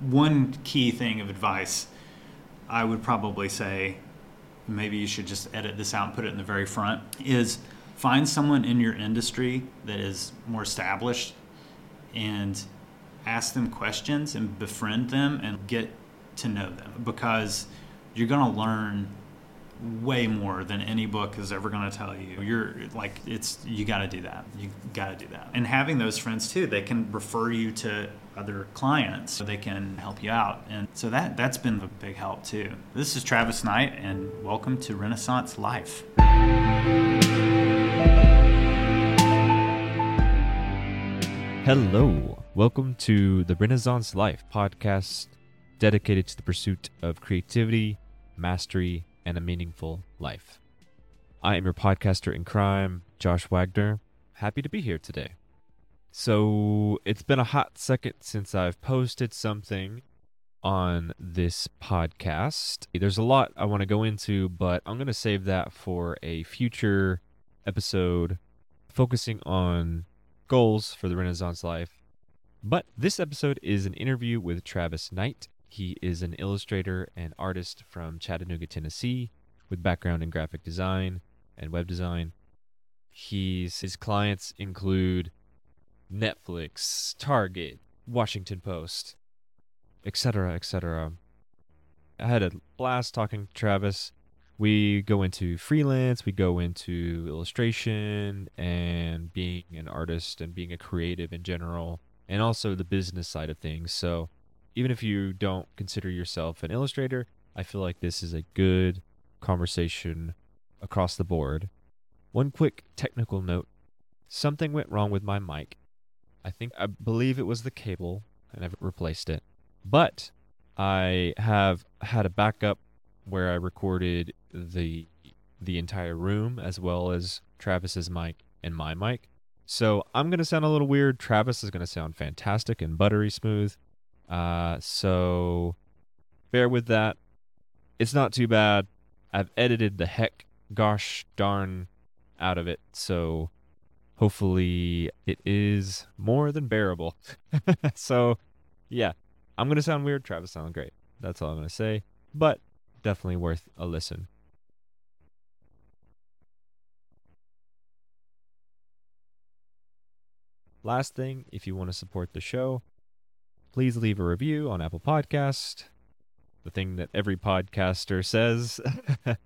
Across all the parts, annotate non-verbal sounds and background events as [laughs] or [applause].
one key thing of advice I would probably say, maybe you should just edit this out and put it in the very front, is find someone in your industry that is more established and ask them questions and befriend them and get to know them because you're going to learn way more than any book is ever going to tell you. You're like it's you got to do that. You got to do that. And having those friends too, they can refer you to other clients so they can help you out. And so that that's been a big help too. This is Travis Knight and welcome to Renaissance Life. Hello. Welcome to the Renaissance Life podcast dedicated to the pursuit of creativity, mastery, and a meaningful life. I am your podcaster in crime, Josh Wagner. Happy to be here today. So, it's been a hot second since I've posted something on this podcast. There's a lot I want to go into, but I'm going to save that for a future episode focusing on goals for the Renaissance life. But this episode is an interview with Travis Knight. He is an illustrator and artist from Chattanooga, Tennessee, with background in graphic design and web design. He's, his clients include Netflix, Target, Washington Post, etc., etc. I had a blast talking to Travis. We go into freelance, we go into illustration and being an artist and being a creative in general, and also the business side of things. So, even if you don't consider yourself an illustrator, I feel like this is a good conversation across the board. One quick technical note something went wrong with my mic. I think, I believe it was the cable, and I've replaced it. But I have had a backup where I recorded the the entire room as well as Travis's mic and my mic. So I'm gonna sound a little weird. Travis is gonna sound fantastic and buttery smooth. Uh, so bear with that. It's not too bad. I've edited the heck gosh darn out of it, so hopefully it is more than bearable. [laughs] so yeah, I'm gonna sound weird. Travis sounds great. That's all I'm gonna say. But definitely worth a listen. Last thing, if you want to support the show, please leave a review on Apple Podcast. The thing that every podcaster says, [laughs]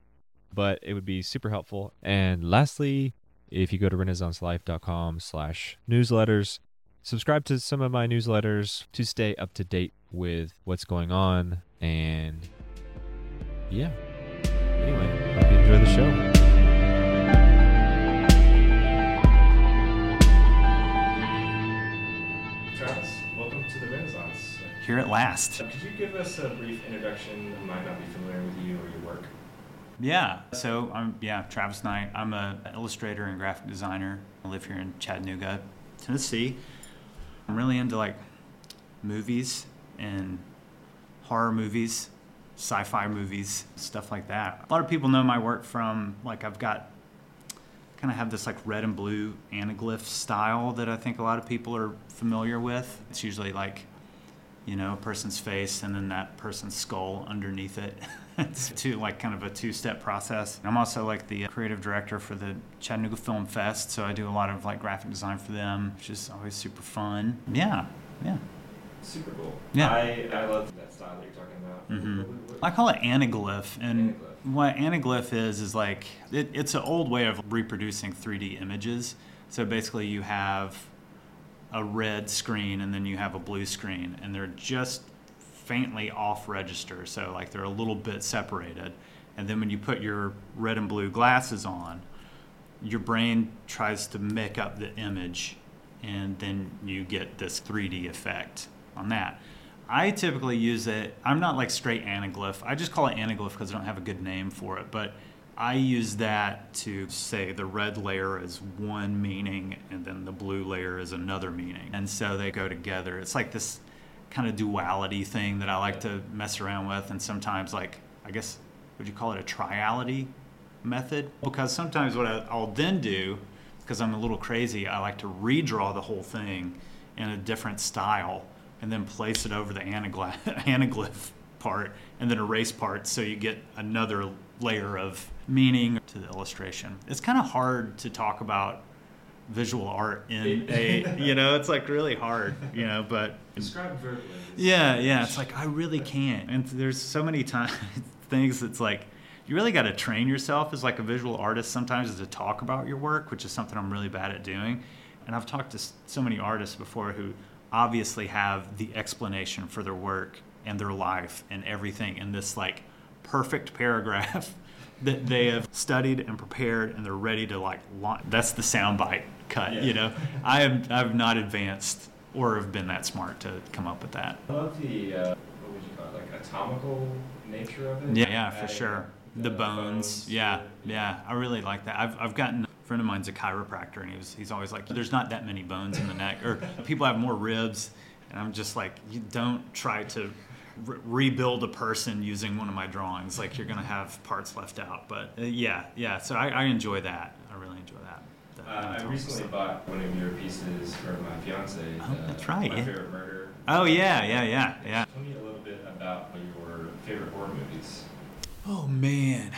but it would be super helpful. And lastly, if you go to renaissancelife.com slash newsletters, subscribe to some of my newsletters to stay up to date with what's going on. And yeah. Anyway, hope you enjoy the show. Travis, welcome to the Renaissance. Here at last. Could you give us a brief introduction who might not be familiar with you or your work? Yeah. So I'm yeah Travis Knight. I'm a illustrator and graphic designer. I live here in Chattanooga, Tennessee. I'm really into like movies and horror movies, sci-fi movies, stuff like that. A lot of people know my work from like I've got kind of have this like red and blue anaglyph style that I think a lot of people are familiar with. It's usually like you know, a person's face and then that person's skull underneath it. [laughs] it's two like kind of a two-step process. I'm also like the creative director for the Chattanooga Film Fest, so I do a lot of like graphic design for them, which is always super fun. Yeah, yeah. Super cool. Yeah. I, I love that style that you're talking about. Mhm. What- what- I call it anaglyph, and Anaglyph. what anaglyph is is like it, it's an old way of reproducing 3D images. So basically, you have a red screen and then you have a blue screen, and they're just faintly off register. So like they're a little bit separated, and then when you put your red and blue glasses on, your brain tries to make up the image, and then you get this 3D effect on that. I typically use it. I'm not like straight anaglyph. I just call it anaglyph because I don't have a good name for it. But I use that to say the red layer is one meaning and then the blue layer is another meaning. And so they go together. It's like this kind of duality thing that I like to mess around with. And sometimes, like, I guess, would you call it a triality method? Because sometimes what I'll then do, because I'm a little crazy, I like to redraw the whole thing in a different style and then place it over the anaglyph, [laughs] anaglyph part and then erase parts so you get another layer of meaning to the illustration. It's kind of hard to talk about visual art in a [laughs] you know it's like really hard you know but Describe verbally. yeah yeah it's like i really can't and there's so many times [laughs] things it's like you really got to train yourself as like a visual artist sometimes is to talk about your work which is something i'm really bad at doing and i've talked to so many artists before who obviously have the explanation for their work and their life and everything in this like perfect paragraph [laughs] that they have studied and prepared and they're ready to like launch. That's the soundbite cut, Yeah. you know. I am I've not advanced or have been that smart to come up with that. I love the, uh, what would you call it, like atomical nature of it? Yeah, yeah, for sure. The bones, yeah, to yeah. I really like that. I've, I've gotten a friend of mine's a chiropractor, and he was he's always like, "There's not that many bones in the neck, or people have more ribs," and I'm just like, "You don't try to re- rebuild a person using one of my drawings. Like you're gonna have parts left out." But uh, yeah, yeah. So I, I enjoy that. I really enjoy that. The Uh, I recently bought one of your pieces for my fiance. Oh, uh, that's right, My yeah. favorite murder. Oh yeah, yeah, yeah, yeah. Tell me a little bit about your favorite horror movies. Oh man,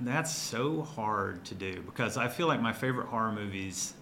that's so hard to do because I feel like my favorite horror movies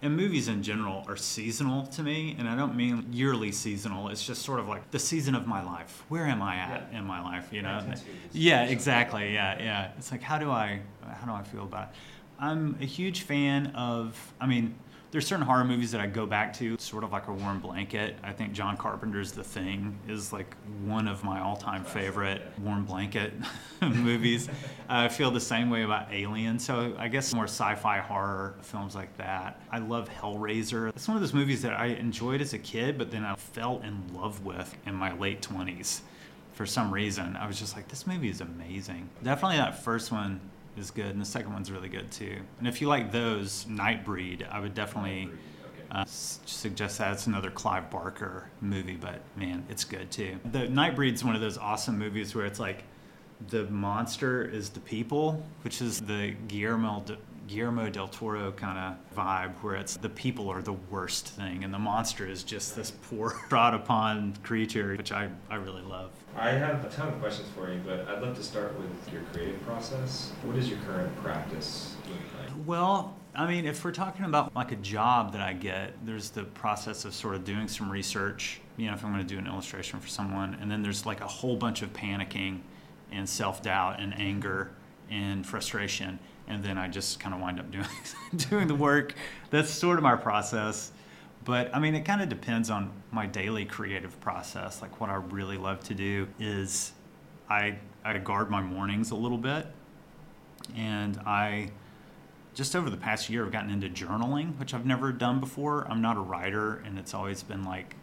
and movies in general are seasonal to me, and I don't mean yearly seasonal. It's just sort of like the season of my life. Where am I at Yeah. in my life? You know? 1920s. Yeah, exactly. Yeah, yeah. It's like how do I how do I feel about it? I'm a huge fan of. I mean, there's certain horror movies that I go back to, sort of like a warm blanket. I think John Carpenter's The Thing is like one of my all-time favorite warm blanket [laughs] movies. [laughs] I feel the same way about Alien. So I guess more sci-fi horror films like that. I love Hellraiser. It's one of those movies that I enjoyed as a kid, but then I fell in love with in my late 20s for some reason. I was just like, this movie is amazing. Definitely that first one is good, and the second one's really good too. And if you like those, Nightbreed, I would definitely uh, s- suggest that. It's another Clive Barker movie, but man, it's good too. The Nightbreed's one of those awesome movies where it's like the monster is the people, which is the Guillermo de, Guillermo del Toro kind of vibe, where it's the people are the worst thing, and the monster is just this poor, [laughs] trod upon creature, which I, I really love. I have a ton of questions for you, but I'd love to start with your creative process. What is your current practice look like? Well, I mean, if we're talking about like a job that I get, there's the process of sort of doing some research, you know, if I'm going to do an illustration for someone, and then there's like a whole bunch of panicking and self doubt and anger and frustration, and then I just kind of wind up doing [laughs] doing the work. That's sort of my process. But I mean, it kind of depends on my daily creative process. Like, what I really love to do is I, I guard my mornings a little bit, and I just over the past year, I've gotten into journaling, which I've never done before. I'm not a writer, and it's always been like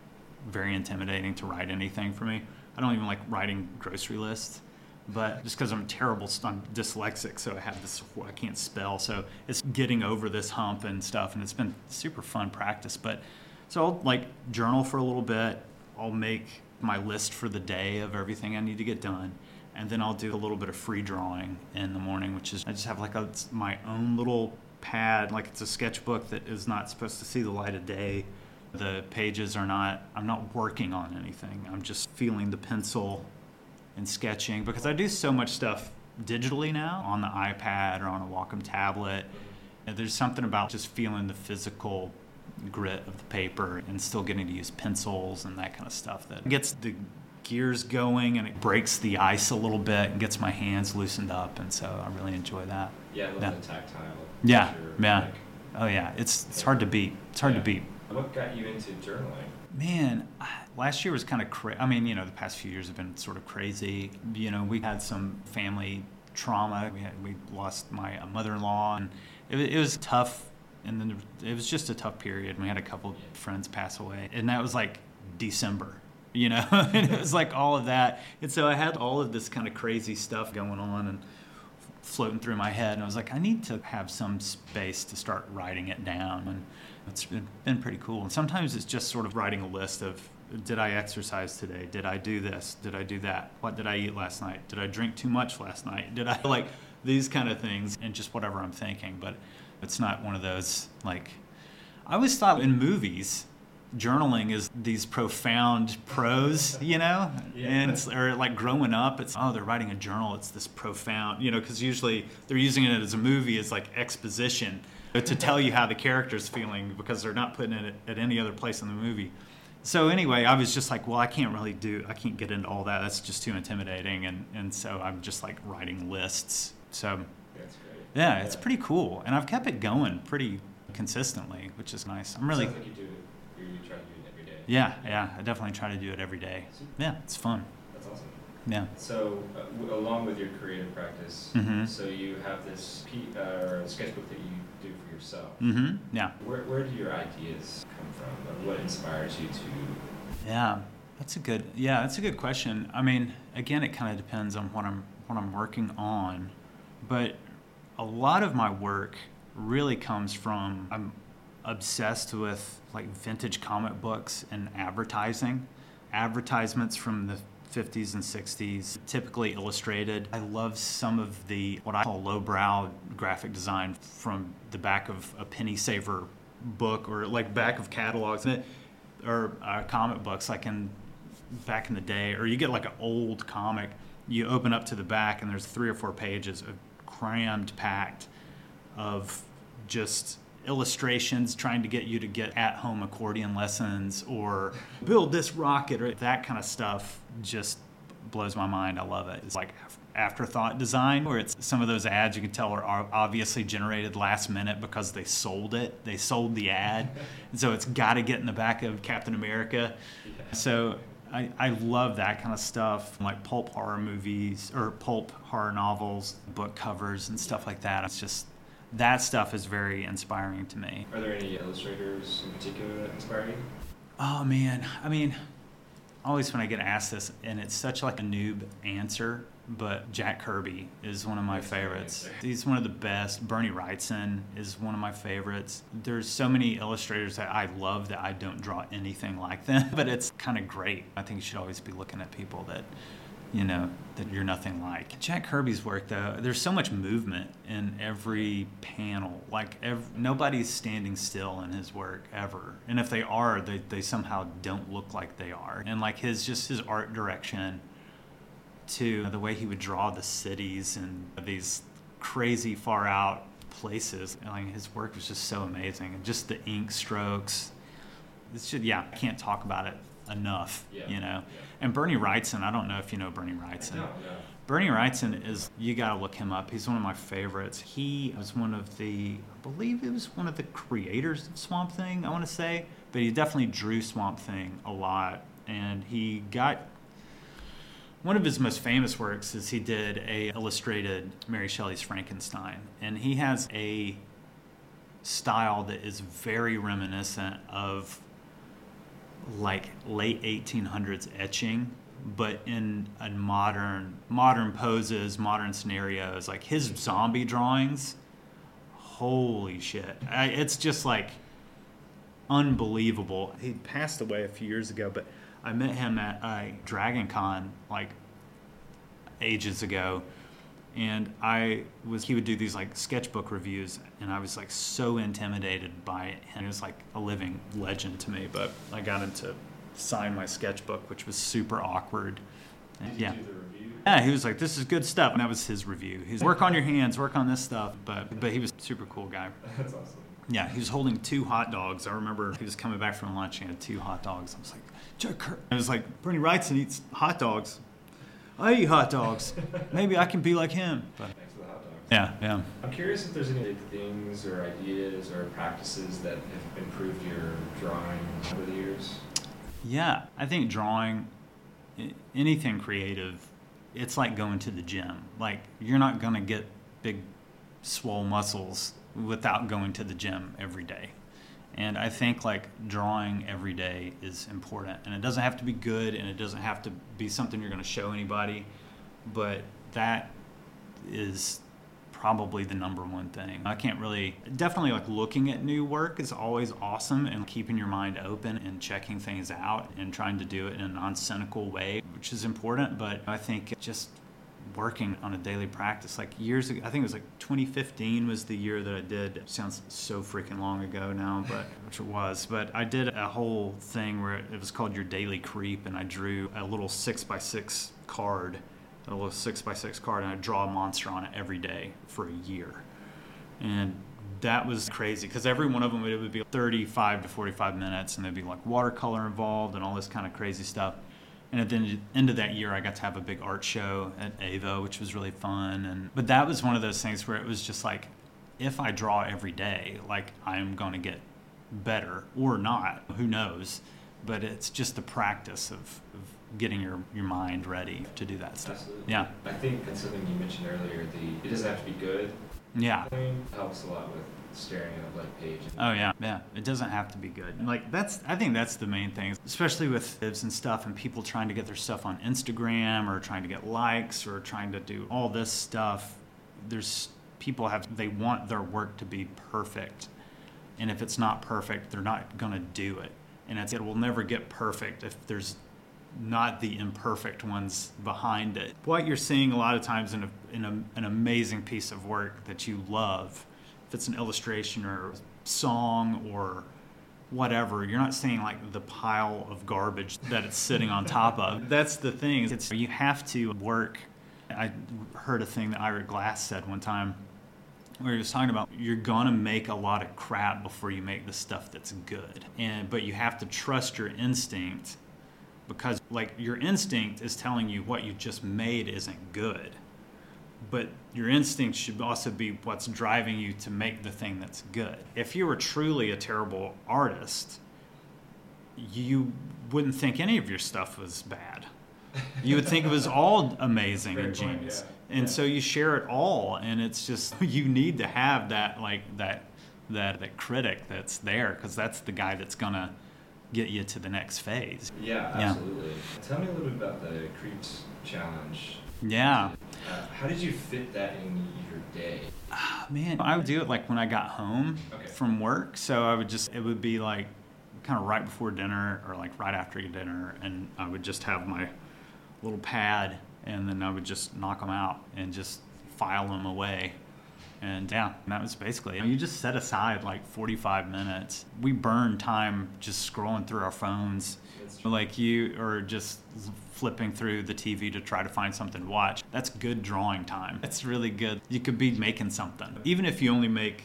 very intimidating to write anything for me. I don't even like writing grocery lists, but just because I'm terrible, I'm dyslexic, so I have this, I can't spell. So it's getting over this hump and stuff, and it's been super fun practice. But so I'll like journal for a little bit. I'll make my list for the day of everything I need to get done and then I'll do a little bit of free drawing in the morning, which is I just have like a, my own little pad, like it's a sketchbook that is not supposed to see the light of day. The pages are not. I'm not working on anything. I'm just feeling the pencil and sketching because I do so much stuff digitally now on the iPad or on a Wacom tablet. And there's something about just feeling the physical grit of the paper and still getting to use pencils and that kind of stuff that gets the gears going and it breaks the ice a little bit and gets my hands loosened up and so I really enjoy that. Yeah, Yeah. the tactile. Yeah, nature, yeah. like- Oh yeah, it's it's hard to beat. It's hard Yeah. to beat. What got you into journaling? Man, last year was kind of crazy. I mean, you know, the past few years have been sort of crazy. You know, we had some family trauma. We had we lost my uh, mother-in-law, and it, it was tough. And then it was just a tough period. We had a couple friends pass away, and that was like December. You know, [laughs] and it was like all of that. And so I had all of this kind of crazy stuff going on, and floating through my head and I was like I need to have some space to start writing it down and it's been, pretty cool. And sometimes it's just sort of writing a list of did I exercise today? Did I do this? Did I do that? What did I eat last night? Did I drink too much last night? Did I [laughs] like these kind of things and just whatever I'm thinking. But it's not one of those like I always thought in movies journaling is these profound prose, you know, Yeah. and it's or like growing up, it's oh they're writing a journal, it's this profound, you know, because usually they're using it as a movie as like exposition to tell you how the character's feeling because they're not putting it at any other place in the movie. So anyway, I was just like, well, I can't really do, I can't get into all that. That's just too intimidating, and and so I'm just like writing lists. So That's great. yeah, it's pretty cool, and I've kept it going pretty consistently, which is nice. I'm really Sounds like you do it. You try to do it every day. yeah, yeah. I definitely try to do it every day. Yeah, it's fun. That's awesome. Yeah. So, uh, w- along with your creative practice, Mhm. so you have this P, uh, sketchbook that you yourself. Mm-hmm. Yeah. Where, where do your ideas come from? What inspires you to? Yeah, that's a good. Yeah, that's a good question. I mean, again, it kind of depends on what I'm what I'm working on, but a lot of my work really comes from I'm obsessed with like vintage comic books and advertising, advertisements from the 50s and 60s, typically illustrated. I love some of the what I call lowbrow graphic design from the back of a penny saver book or like back of catalogs or uh, comic books like in back in the day or you get like an old comic you open up to the back and there's three or four pages of crammed packed of just illustrations trying to get you to get at home accordion lessons or build this rocket or that kind of stuff just blows my mind. I love it. It's like afterthought design where it's some of those ads you can tell are obviously generated last minute because they sold it. They sold the ad. and so it's got to get in the back of Captain America. So I, I love that kind of stuff, like pulp horror movies or pulp horror novels, book covers, and stuff like that. It's just that stuff is very inspiring to me. Are there any illustrators in particular that inspire you? Oh man, I mean, always when I get asked this, and it's such like a noob answer, but Jack Kirby is one of my That's favorites. He's one of the best. Bernie Wrightson is one of my favorites. There's so many illustrators that I love that I don't draw anything like them, [laughs] but it's kind of great. I think you should always be looking at people that, you know, that you're nothing like. Jack Kirby's work, though, there's so much movement in every panel. Like, nobody's standing still in his work ever. And if they are, they, they somehow don't look like they are. And like his, just his art direction to the way he would draw the cities and these crazy far out places. Like his work was just so amazing, and just the ink strokes. It's just yeah, I can't talk about it enough. Yeah, You know, yeah. and Bernie Wrightson. I don't know if you know Bernie Wrightson. No. Bernie Wrightson is you got to look him up. He's one of my favorites. He was one of the I believe he was one of the creators of Swamp Thing, I want to say, but he definitely drew Swamp Thing a lot and he got one of his most famous works is he did a illustrated Mary Shelley's Frankenstein and he has a style that is very reminiscent of like late 1800s etching but in a modern modern poses modern scenarios like his zombie drawings holy shit. I, it's just like unbelievable. He passed away a few years ago but i met him at uh, dragon con like ages ago and i was he would do these like sketchbook reviews and i was like so intimidated by it and he was like a living legend to me but i got him to sign my sketchbook which was super awkward And Did you yeah do the review? yeah, he was like, "This is good stuff," and that was his review. He's work on your hands, work on this stuff. But but he was a super cool guy. [laughs] That's awesome. Yeah, he was holding two hot dogs. I remember he was coming back from lunch and he had two hot dogs. I was like, Kirk. I was like, Bernie Wrightson eats hot dogs. I eat hot dogs. Maybe I can be like him. But Thanks for the hot dogs. yeah, yeah. I'm curious if there's any things or ideas or practices that have improved your drawing over the years. Yeah, I think drawing, anything creative, it's like going to the gym. Like you're not gonna get big, swole muscles without going to the gym every day. And I think like drawing every day is important, and it doesn't have to be good, and it doesn't have to be something you're gonna show anybody, but that is probably the number one thing. I can't really definitely like looking at new work is always awesome and keeping your mind open and checking things out and trying to do it in a non-cynical way, which is important, but I think just working on a daily practice like years ago. I think it was like 2015 was the year that I did. It sounds so freaking long ago now, but [laughs] which it was. But I did a whole thing where it was called your daily creep, and I drew a little six by six card, a little six by six card, and I draw a monster on it every day for a year, and that was crazy because every one of them it would be 35 to 45 minutes and there'd be like watercolor involved and all this kind of crazy stuff and at the end of that year i got to have a big art show at ava which was really fun and but that was one of those things where it was just like if i draw every day like i'm going to get better or not who knows but it's just the practice of, of getting your, your mind ready to do that stuff Absolutely. yeah I think that's something you mentioned earlier. The it doesn't have to be good. yeah Thing helps a lot with staring at a blank page. Oh yeah, yeah. It doesn't have to be good. Like that's I think that's the main thing, especially with lives and stuff and people trying to get their stuff on Instagram or trying to get likes or trying to do all this stuff. There's people have they want their work to be perfect. And if it's not perfect, they're not going to do it. And it will never get perfect if there's not the imperfect ones behind it. What you're seeing a lot of times in, a, in a, an amazing piece of work that you love, it's an illustration or song or whatever, you're not saying like the pile of garbage that it's sitting on top of. That's the thing. It's you have to work. I heard a thing that Ira Glass said one time where he was talking about you're gonna make a lot of crap before you make the stuff that's good. And but you have to trust your instinct because like your instinct is telling you what you just made isn't good but your instinct should also be what's driving you to make the thing that's good if you were truly a terrible artist you wouldn't think any of your stuff was bad you would think it was all [laughs] amazing and point, genius yeah. and Yeah. so you share it all and it's just [laughs] you need to have that like that that that critic that's there because that's the guy that's gonna get you to the next phase Yeah, Yeah. absolutely. Tell me a little bit about the Creeps Challenge. yeah how did you fit that in your day? Ah, man i would do it like when i got home Okay. from work so i would just it would be like kind of right before dinner or like right after dinner and i would just have my little pad and then i would just knock them out and just file them away and yeah that was basically it. you just set aside like 45 minutes we burn time just scrolling through our phones like you or just flipping through the TV to try to find something to watch. That's good drawing time. It's really good. You could be making something. Even if you only make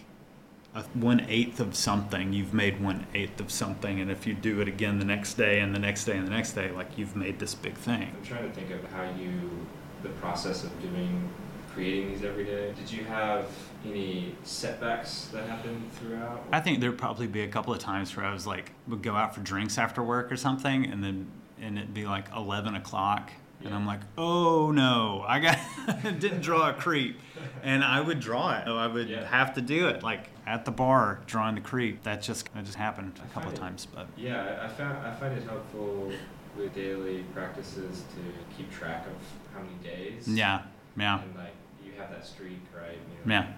a one eighth of something, you've made one eighth of something. And if you do it again the next day and the next day and the next day, like you've made this big thing. I'm trying to think of how you, the process of doing, creating these every day. Did you have any setbacks that happened throughout? I think there'd probably be a couple of times where I was like, would go out for drinks after work or something, and then and it'd be like eleven o'clock, and I'm like, oh no, I got [laughs] didn't draw a creep, and I would draw it. So I would Yeah. have to do it like at the bar drawing the creep. That just that just happened I a couple of it- times, but Yeah, I I found I find it helpful with daily practices to keep track of how many days. yeah, yeah, And like have that streak, right? You know, yeah,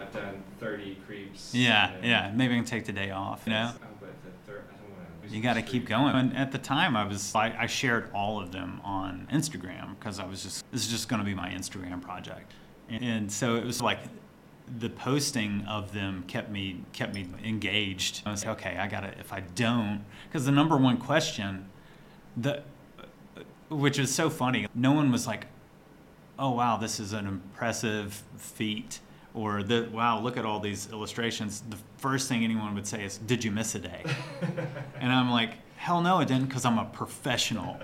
I've done 30 creeps. yeah, yeah. Maybe I can take the day off. You know. Oh, but the third, I don't want to. You got to keep going. And at the time, I was I, I shared all of them on Instagram because I was just this is just going to be my Instagram project, and, and so it was like the posting of them kept me kept me engaged. I was like, okay, I gotta if I don't because the number one question, the which is so funny, no one was like, oh wow, this is an impressive feat. Or the wow, look at all these illustrations. The first thing anyone would say is, "Did you miss a day?" [laughs] And I'm like, hell no, I didn't, because I'm a professional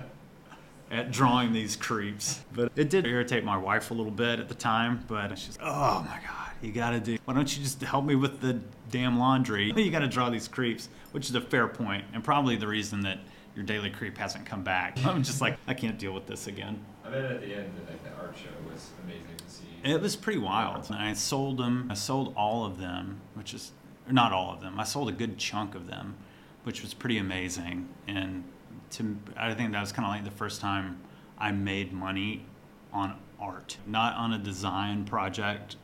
at drawing these creeps. But it did irritate my wife a little bit at the time, but she's, oh my God, you gotta do, why don't you just help me with the damn laundry? You gotta draw these creeps, which is a fair point, and probably the reason that your daily creep hasn't come back. [laughs] I'm just like, I can't deal with this again. I bet at the end, the, like, the art show was amazing to see. It was pretty wild. And I sold them. I sold all of them, which is not all of them. I sold a good chunk of them, which was pretty amazing. And to I think that was kind of like the first time I made money on art, not on a design project,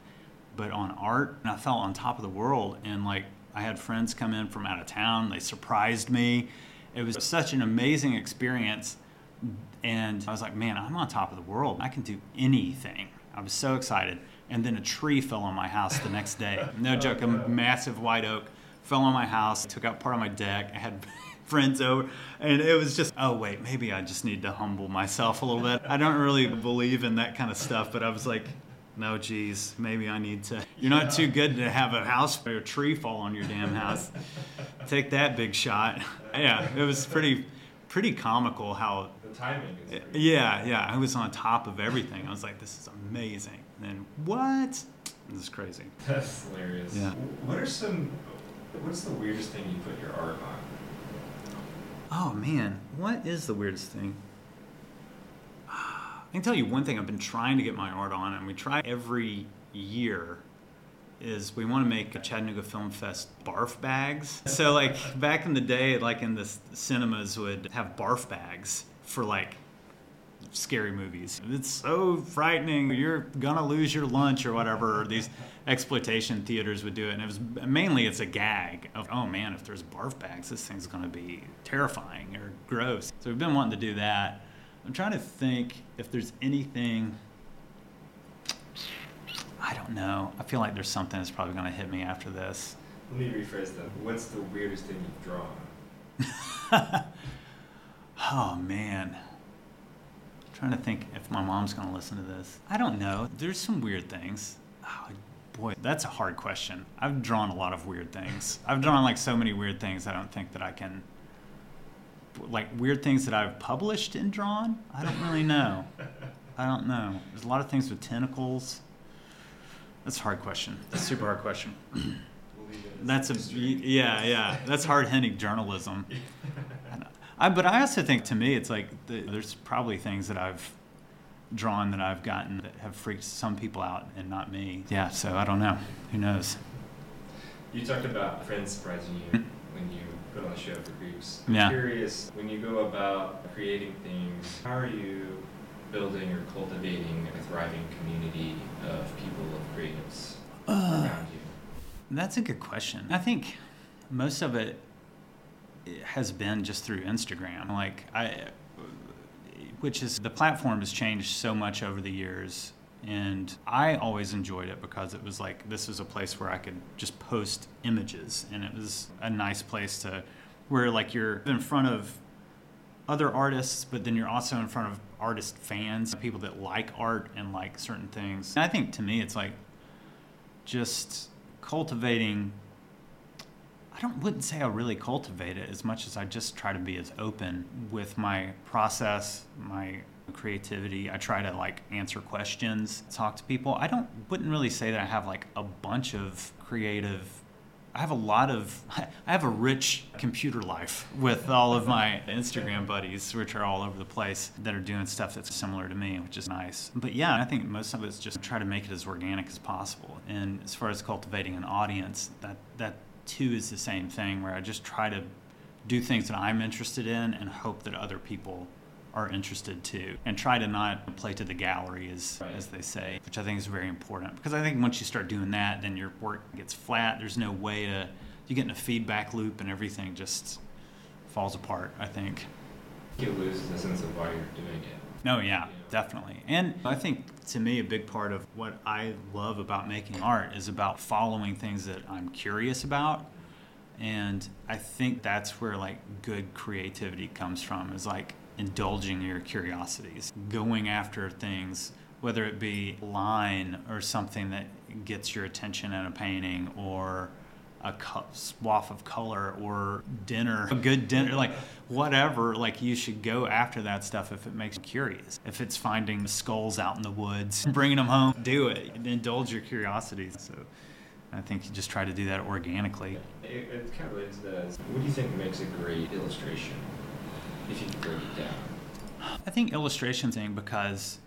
but on art. And I felt on top of the world. And like I had friends come in from out of town. They surprised me. It was such an amazing experience And I was like, man, I'm on top of the world. I can do anything. I was so excited. And then a tree fell on my house the next day. [laughs] No joke, a massive white oak fell on my house, took out part of my deck. I had [laughs] friends over, and it was just, oh, wait, maybe I just need to humble myself a little bit. I don't really believe in that kind of stuff, but I was like, no, geez, maybe I need to. You're not too good to have a house or a tree fall on your damn house. Take that big shot. Yeah, it was pretty, pretty comical how. The timing is. Yeah, yeah, I was on top of everything. I was like, this is amazing. And then what? This is crazy. That's hilarious. Yeah. What are some? What's the weirdest thing you put your art on? Oh man, what is the weirdest thing? [sighs] I can tell you one thing I've been trying to get my art on, and we try every year. Is we want to make a Chattanooga Film Fest barf bags. So like back in the day, like in the cinemas would have barf bags for like scary movies. It's so frightening. You're gonna lose your lunch or whatever. These exploitation theaters would do it, and it was mainly it's a gag of oh man, if there's barf bags, this thing's gonna be terrifying or gross. So we've been wanting to do that. I'm trying to think if there's anything. I don't know. I feel like there's something that's probably gonna hit me after this. Let me rephrase that. What's the weirdest thing you've drawn? [laughs] Oh man. I'm trying to think if my mom's gonna listen to this. I don't know. There's some weird things. Oh, boy, that's a hard question. I've drawn a lot of weird things. [laughs] I've drawn like so many weird things. I don't think that I can. Like weird things that I've published and drawn. I don't really know. [laughs] I don't know. There's a lot of things with tentacles. That's a hard question. That's a super hard question. [clears throat] We'll leave it as That's a yeah, yeah. That's hard hitting journalism. [laughs] I, but I also think to me, it's like the, there's probably things that I've drawn that I've gotten that have freaked some people out and not me. Yeah, so I don't know. Who knows? You talked about friends surprising you when you put on the show for groups. I'm Yeah. curious, when you go about creating things, how are you building or cultivating a thriving community of people, of creatives uh, around you? That's a good question. I think most of it has been just through Instagram. Like I, which is the platform has changed so much over the years, and I always enjoyed it because it was like this was a place where I could just post images, and it was a nice place to, where like you're in front of other artists, but then you're also in front of artist fans, people that like art and like certain things. And I think to me, it's like just cultivating I don't wouldn't say I really cultivate it as much as I just try to be as open with my process, my creativity. I try to like answer questions, talk to people. I don't wouldn't really say that I have like a bunch of creative I have a lot of [laughs] I have a rich computer life with all of my Instagram buddies which are all over the place that are doing stuff that's similar to me, which is nice. But yeah, I think most of it's just try to make it as organic as possible. And as far as cultivating an audience, that that too is the same thing where I just try to do things that I'm interested in and hope that other people are interested too and try to not play to the gallery as Right. as they say which i think is very important because i think once you start doing that then your work gets flat there's no way to you get in a feedback loop and everything just falls apart i think It loses the sense of why you're doing it. no, yeah, Yeah. definitely. And I think to me, a big part of what I love about making art is about following things that I'm curious about. And I think that's where like good creativity comes from is like indulging your curiosities, going after things, whether it be line or something that gets your attention in a painting or a swath of color or dinner, a good dinner, like whatever, like you should go after that stuff if it makes you curious. If it's finding skulls out in the woods, [laughs] bringing them home, do it. Indulge your curiosities. So I think you just try to do that organically. It, it kind of relates to that. What do you think makes a great illustration? If you could break it down. I think illustration thing because,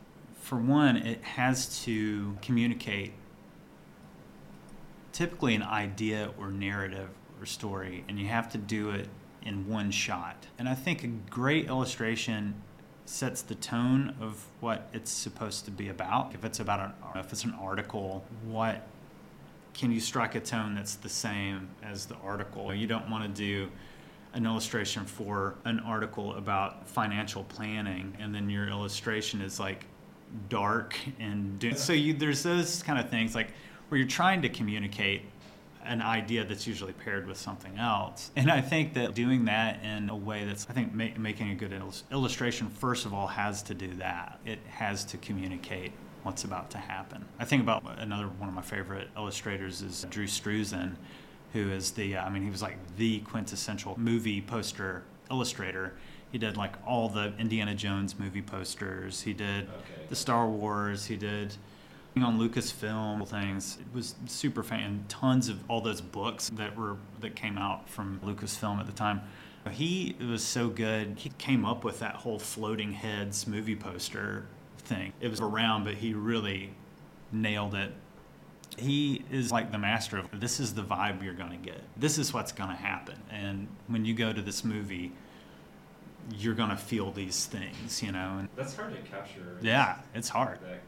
for one, it has to communicate typically an idea or narrative or story, and you have to do it in one shot. And I think a great illustration sets the tone of what it's supposed to be about. If it's about an, if it's an article, what can you strike a tone that's the same as the article? You don't want to do an illustration for an article about financial planning, and then your illustration is like dark and do- so you there's those kind of things like where you're trying to communicate an idea that's usually paired with something else. And I think that doing that in a way that's, I think, ma- making a good il- illustration, first of all, has to do that. It has to communicate what's about to happen. I think about another one of my favorite illustrators is Drew Struzan, who is the, uh, I mean, he was like the quintessential movie poster illustrator. He did like all the Indiana Jones movie posters. He did Okay. the Star Wars. He did on Lucasfilm things. It was super fan. Tons of all those books that were that came out from Lucasfilm at the time. He was so good. He came up with that whole floating heads movie poster thing. It was around, but he really nailed it. He is like the master of this is the vibe you're going to get. This is what's going to happen. And when you go to this movie, you're going to feel these things, you know. And That's hard to capture. yeah, it's hard. That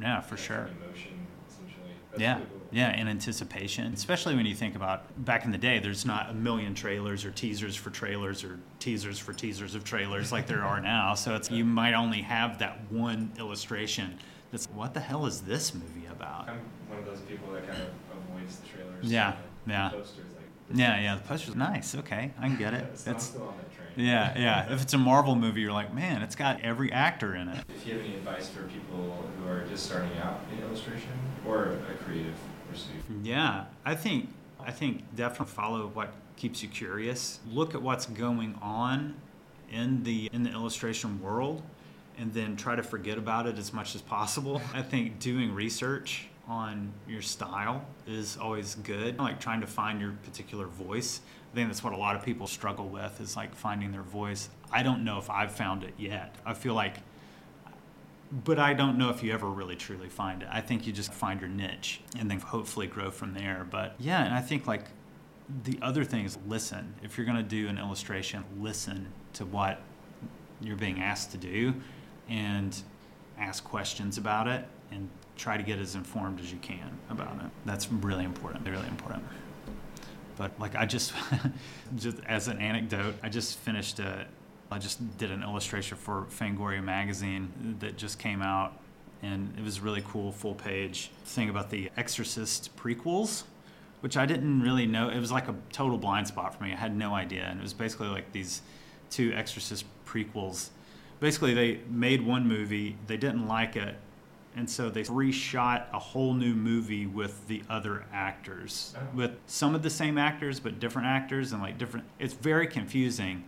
Yeah, for sure. Emotion, essentially. That's Yeah, really cool. yeah, and anticipation, especially when you think about back in the day, there's not a million trailers or teasers for trailers or teasers for teasers of trailers like there are now. So it's you might only have that one illustration that's what the hell is this movie about? I'm one of those people that kind of avoids the trailers. Yeah, the yeah. Posters, like, Yeah, yeah, the poster's nice. Okay, I can get it. [laughs] I'm It's still on that train. yeah, yeah. If it's a Marvel movie, you're like, man, it's got every actor in it. If you have any advice for people who are just starting out in illustration or a creative pursuit, Yeah, I think I think definitely follow what keeps you curious. Look at what's going on in the in the illustration world and then try to forget about it as much as possible. [laughs] I think doing research on your style is always good. Like trying to find your particular voice. I think that's what a lot of people struggle with is like finding their voice. I don't know if I've found it yet. I feel like but I don't know if you ever really truly find it. I think you just find your niche and then hopefully grow from there. But yeah, and I think like the other thing is listen. If you're going to do an illustration, listen to what you're being asked to do and ask questions about it and try to get as informed as you can about it. That's really important. Really important. But like I just, [laughs] just as an anecdote, I just finished a, I just did an illustration for Fangoria magazine that just came out, and it was really cool, full page thing about the Exorcist prequels, which I didn't really know. It was like a total blind spot for me. I had no idea, and it was basically like these two Exorcist prequels. Basically, they made one movie, they didn't like it, and so they reshot a whole new movie with the other actors, Oh. with some of the same actors but different actors and like different. It's very confusing.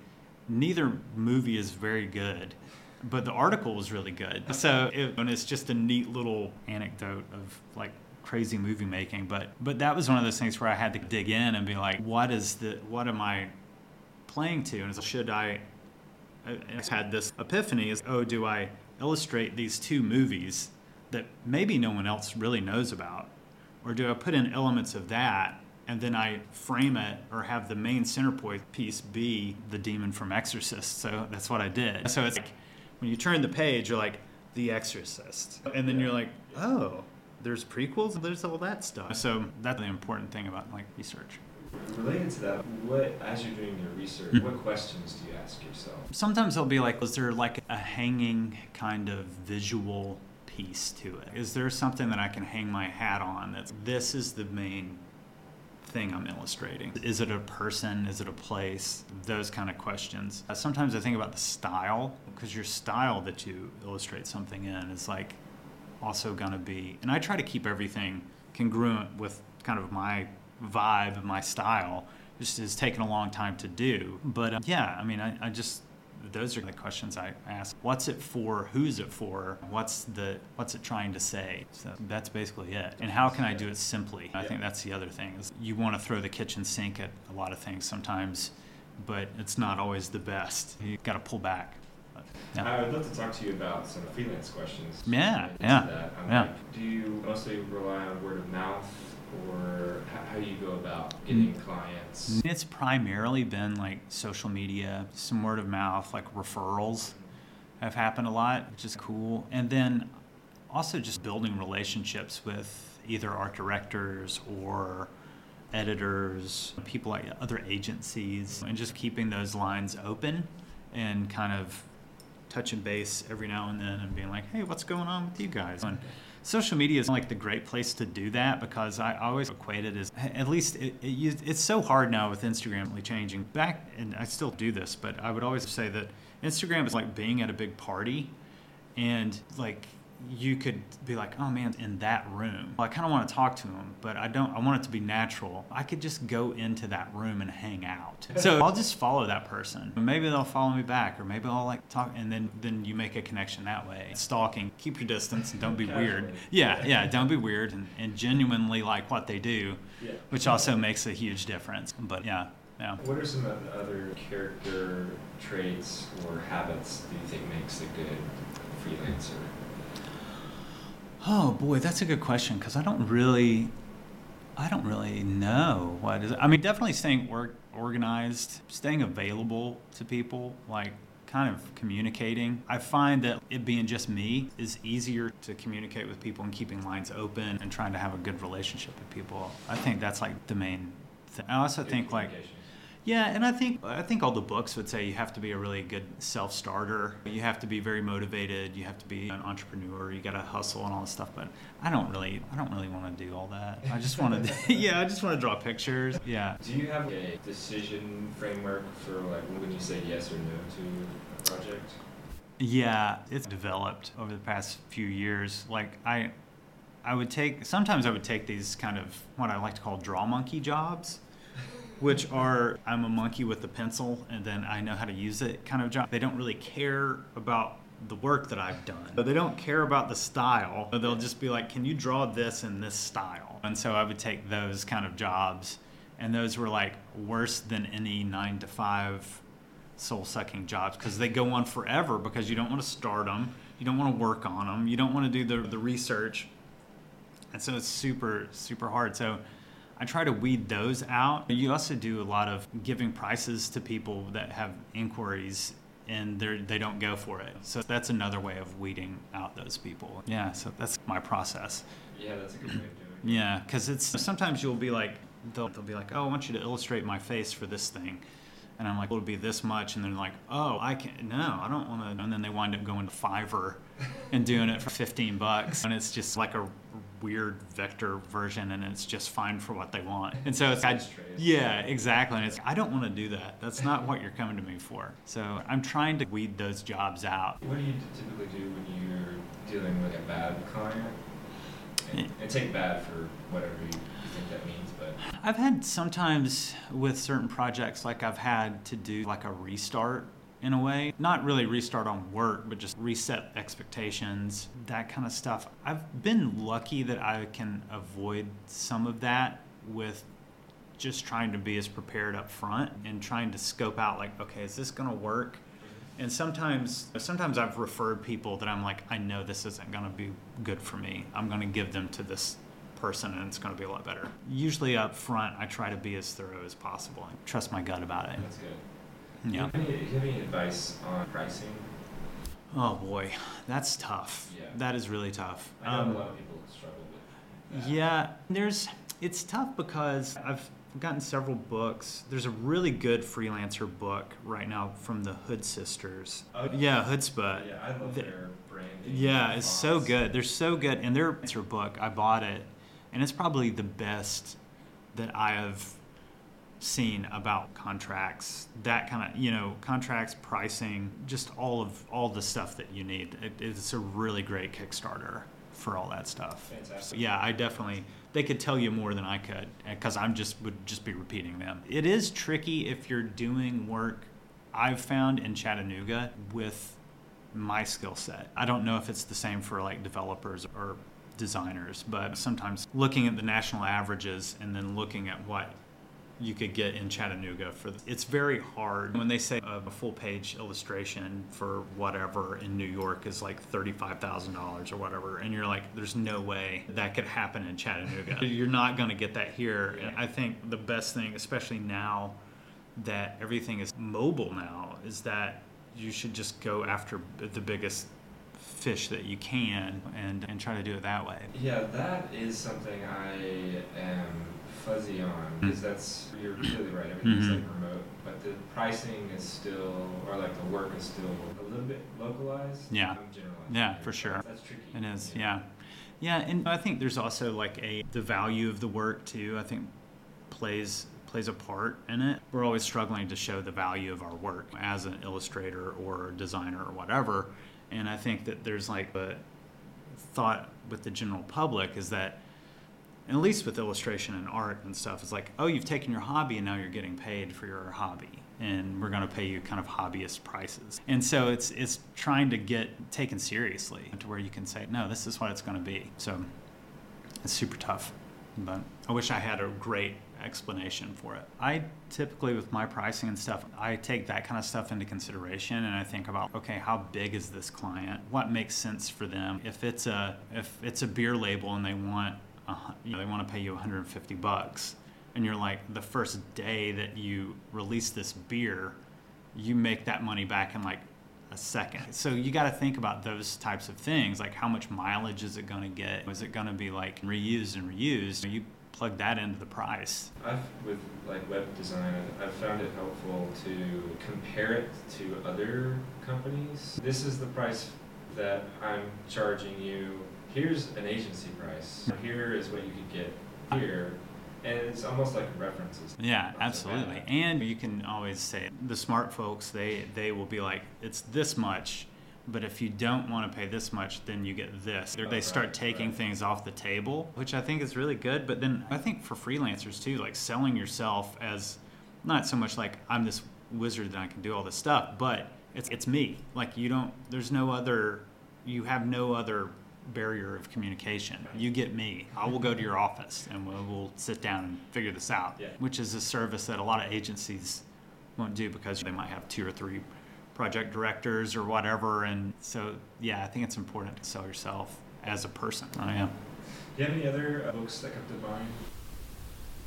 Neither movie is very good, but the article was really good. So it, and it's just a neat little anecdote of like crazy movie making. But but that was one of those things where I had to dig in and be like, what is the what am I playing to? And should I I had this epiphany is, oh, do I illustrate these two movies that maybe no one else really knows about? Or do I put in elements of that and then I frame it or have the main center point piece be the demon from Exorcist? So that's what I did. So it's like when you turn the page, you're like, The Exorcist. And then you're like, oh, there's prequels, there's all that stuff. So that's the important thing about like research. Related to that, what as you're doing your research, Mhm. what questions do you ask yourself? Sometimes it'll be like, is there like a hanging kind of visual piece to it? Is there something that I can hang my hat on that's this is the main thing I'm illustrating? Is it a person? Is it a place? Those kind of questions. Uh, Sometimes I think about the style because your style that you illustrate something in is like also going to be, and I try to keep everything congruent with kind of my vibe my style. Just has taken a long time to do. But uh, yeah, I mean, I, I just, those are the questions I ask. What's it for? Who's it for? What's the what's it trying to say? So that's basically it. And how can I do it simply? I think that's the other thing. Is you want to throw the kitchen sink at a lot of things sometimes, but it's not always the best. You got to pull back. Yeah. I would love to talk to you about some freelance questions. Yeah, yeah, that. I'm yeah. like, do you mostly rely on word of mouth, or how, do you go about getting Mm. clients? It's primarily been like social media, some word of mouth, like referrals have happened a lot, which is cool. And then also just building relationships with either art directors or editors, people like other agencies, and just keeping those lines open and kind of touching base every now and then and being like, hey, what's going on with you guys? And social media is like the great place to do that because I always equate it as at least it, it, it's so hard now with Instagram changing. Back, and I still do this, but I would always say that Instagram is like being at a big party and like you could be like, oh man, in that room. Well, I kind of want to talk to him, but I don't. I want it to be natural. I could just go into that room and hang out. [laughs] So I'll just follow that person. Maybe they'll follow me back, or maybe I'll like talk, and then then you make a connection that way. Stalking, keep your distance and don't be weird. Yeah, yeah, don't be weird and, and genuinely like what they do, Yeah. which also makes a huge difference. But yeah, yeah. What are some of the other character traits or habits do you think makes a good freelancer? Oh boy, that's a good question because I don't really, I don't really know what is. I mean, definitely staying work organized, staying available to people, like kind of communicating. I find that it being just me is easier to communicate with people and keeping lines open and trying to have a good relationship with people. I think that's like the main thing. I also think like. Yeah, and I think I think all the books would say you have to be a really good self-starter. You have to be very motivated. You have to be an entrepreneur. You got to hustle and all this stuff. But I don't really, I don't really want to do all that. I just want to, [laughs] yeah, I just want to draw pictures. Yeah. Do you have a decision framework for like when you say yes or no to a project? Yeah, it's developed over the past few years. Like I, I would take sometimes I would take these kind of what I like to call draw monkey jobs, which are I'm a monkey with a pencil and then I know how to use it kind of job. They don't really care about the work that I've done. But they don't care about the style. They'll just be like, "Can you draw this in this style?" And so I would take those kind of jobs, and those were like worse than any nine to five soul sucking jobs because they go on forever because you don't want to start them, you don't want to work on them, you don't want to do the, the research. And so it's super, super hard. So I try to weed those out. You also do a lot of giving prices to people that have inquiries and they're, they don't go for it. So that's another way of weeding out those people. Yeah, so that's my process. Yeah, that's a good way of doing it. Yeah, because it's sometimes you'll be like, they'll, they'll be like, oh, I want you to illustrate my face for this thing. And I'm like, it'll be this much. And they're like, oh, I can't, no, I don't want to. And then they wind up going to Fiverr and doing it for 15 bucks. And it's just like a weird vector version and it's just fine for what they want. [laughs] And so it's, I, yeah, exactly. And it's, I don't want to do that. That's not what you're coming to me for. So I'm trying to weed those jobs out. What do you typically do when you're dealing with a bad client? And, and take bad for whatever you, you think that means, but I've had sometimes with certain projects, like I've had to do like a restart in a way. Not really restart on work, but just reset expectations, that kind of stuff. I've been lucky that I can avoid some of that with just trying to be as prepared up front and trying to scope out like, okay, is this going to work? And sometimes, sometimes I've referred people that I'm like, I know this isn't going to be good for me. I'm going to give them to this person, and it's going to be a lot better. Usually up front, I try to be as thorough as possible and trust my gut about it. that's good. Yeah. Do you any, do you have any advice on pricing? Oh boy, that's tough. Yeah. That is really tough. I know Um, a lot of people struggle with that. Yeah, there's it's tough because I've gotten several books. There's a really good freelancer book right now from the Hood Sisters. Oh, yeah, Hoodzpah. yeah, I love The- their branding. Yeah, it's so good. They're so good, and their book, I bought it, and it's probably the best that I have seen about contracts. That kind of, you know, contracts, pricing, just all of all the stuff that you need. It, it's a really great Kickstarter for all that stuff. Fantastic. So, yeah, I definitely. They could tell you more than I could because I'm just would just be repeating them. It is tricky if you're doing work. I've found in Chattanooga with my skill set. I don't know if it's the same for like developers or designers, but sometimes looking at the national averages and then looking at what you could get in Chattanooga for it's very hard when they say uh, a full page illustration for whatever in New York is like $35,000 or whatever and you're like there's no way that could happen in Chattanooga. [laughs] you're not going to get that here. And I think the best thing especially now that everything is mobile now is that you should just go after the biggest fish that you can and, and try to do it that way. Yeah, that is something I am fuzzy on because that's you're completely right. Everything's Mhm. like remote, but the pricing is still, or like the work is still a little bit localized. Yeah. Yeah, for sure. That's tricky. It is, yeah. Yeah, and I think there's also like a the value of the work too. I think plays plays a part in it. We're always struggling to show the value of our work as an illustrator or designer or whatever. And I think that there's like a thought with the general public is that at least with illustration and art and stuff, it's like, oh, you've taken your hobby and now you're getting paid for your hobby, and we're going to pay you kind of hobbyist prices. And so it's it's trying to get taken seriously to where you can say, no, this is what it's going to be. So it's super tough, but I wish I had a great explanation for it. I typically with my pricing and stuff, I take that kind of stuff into consideration and I think about, okay, how big is this client? What makes sense for them? If it's a if it's a beer label and they want you know, they want to pay you 150 bucks and you're like the first day that you release this beer, you make that money back in like a second. So you got to think about those types of things, like how much mileage is it going to get? Is it going to be like reused and reused? You plug that into the price. I've with like web design, I've found it helpful to compare it to other companies. This is the price that I'm charging you. Here's an agency price. Here is what you could get here. And it's almost like references. Yeah, absolutely. bad. And you can always say the smart folks, they they will be like, it's this much, but if you don't want to pay this much, then you get this. Oh, they start right, taking right. things off the table, which I think is really good. But then I think for freelancers too, like selling yourself as not so much like I'm this wizard that I can do all this stuff, but it's it's me. Like you don't. There's no other. You have no other barrier of communication. You get me. I will go to your office and we'll, we'll sit down and figure this out. Yeah. Which is a service that a lot of agencies won't do because they might have two or three project directors or whatever. And so, yeah, I think it's important to sell yourself as a person. I am. Do you have any other uh, books that come to mind?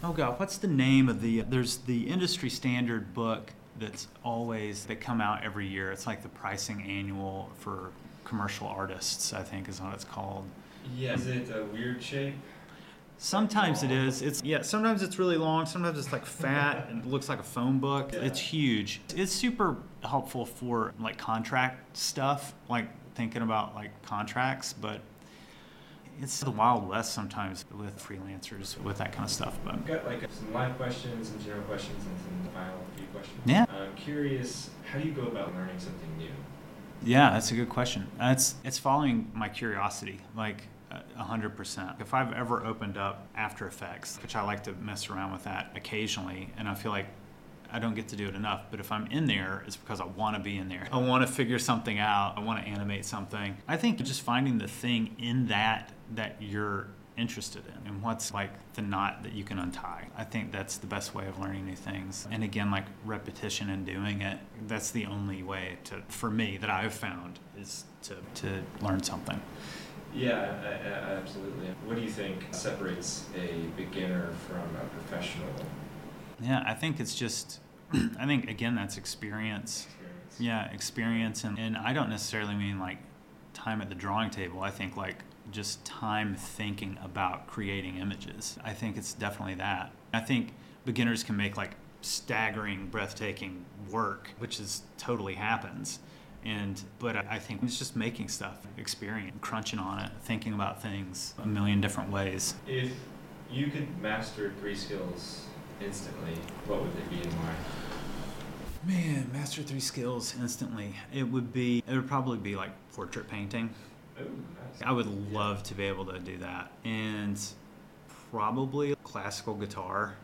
Oh God, what's the name of the? There's the industry standard book that's always they come out every year. It's like the pricing annual for commercial artists. I think is what it's called. Yeah. Is it a weird shape? Sometimes it is. It's yeah. Sometimes it's really long. Sometimes it's like fat [laughs] and looks like a phone book. Yeah. It's huge. It's super helpful for like contract stuff, like thinking about like contracts. But it's the wild west sometimes with freelancers with that kind of stuff. But I've got like some live questions, some general questions, and some final few questions. Yeah. I'm curious, how do you go about learning something new? Yeah, that's a good question. It's it's following my curiosity, like uh, hundred percent. If I've ever opened up After Effects, which I like to mess around with that occasionally, and I feel like I don't get to do it enough. But if I'm in there, it's because I want to be in there. I want to figure something out. I want to animate something. I think just finding the thing in that that you're interested in and what's like the knot that you can untie. I think that's the best way of learning new things. And again, like repetition and doing it, that's the only way to, for me, that I've found is to, to learn something. Yeah, I, I, absolutely. What do you think separates a beginner from a professional Yeah, I think it's just, [clears throat] I think again, that's experience. experience? Yeah, experience. And, and I don't necessarily mean like time at the drawing table. I think like just time thinking about creating images. I think it's definitely that. I think beginners can make like staggering, breathtaking work, which is totally happens. And but I think it's just making stuff, experience, crunching on it, thinking about things a million different ways. If you could master three skills instantly, what would they be and why? Man, master three skills instantly. It would be it would probably be like portrait painting. Oh, nice. I would love to be able to do that. And probably classical guitar.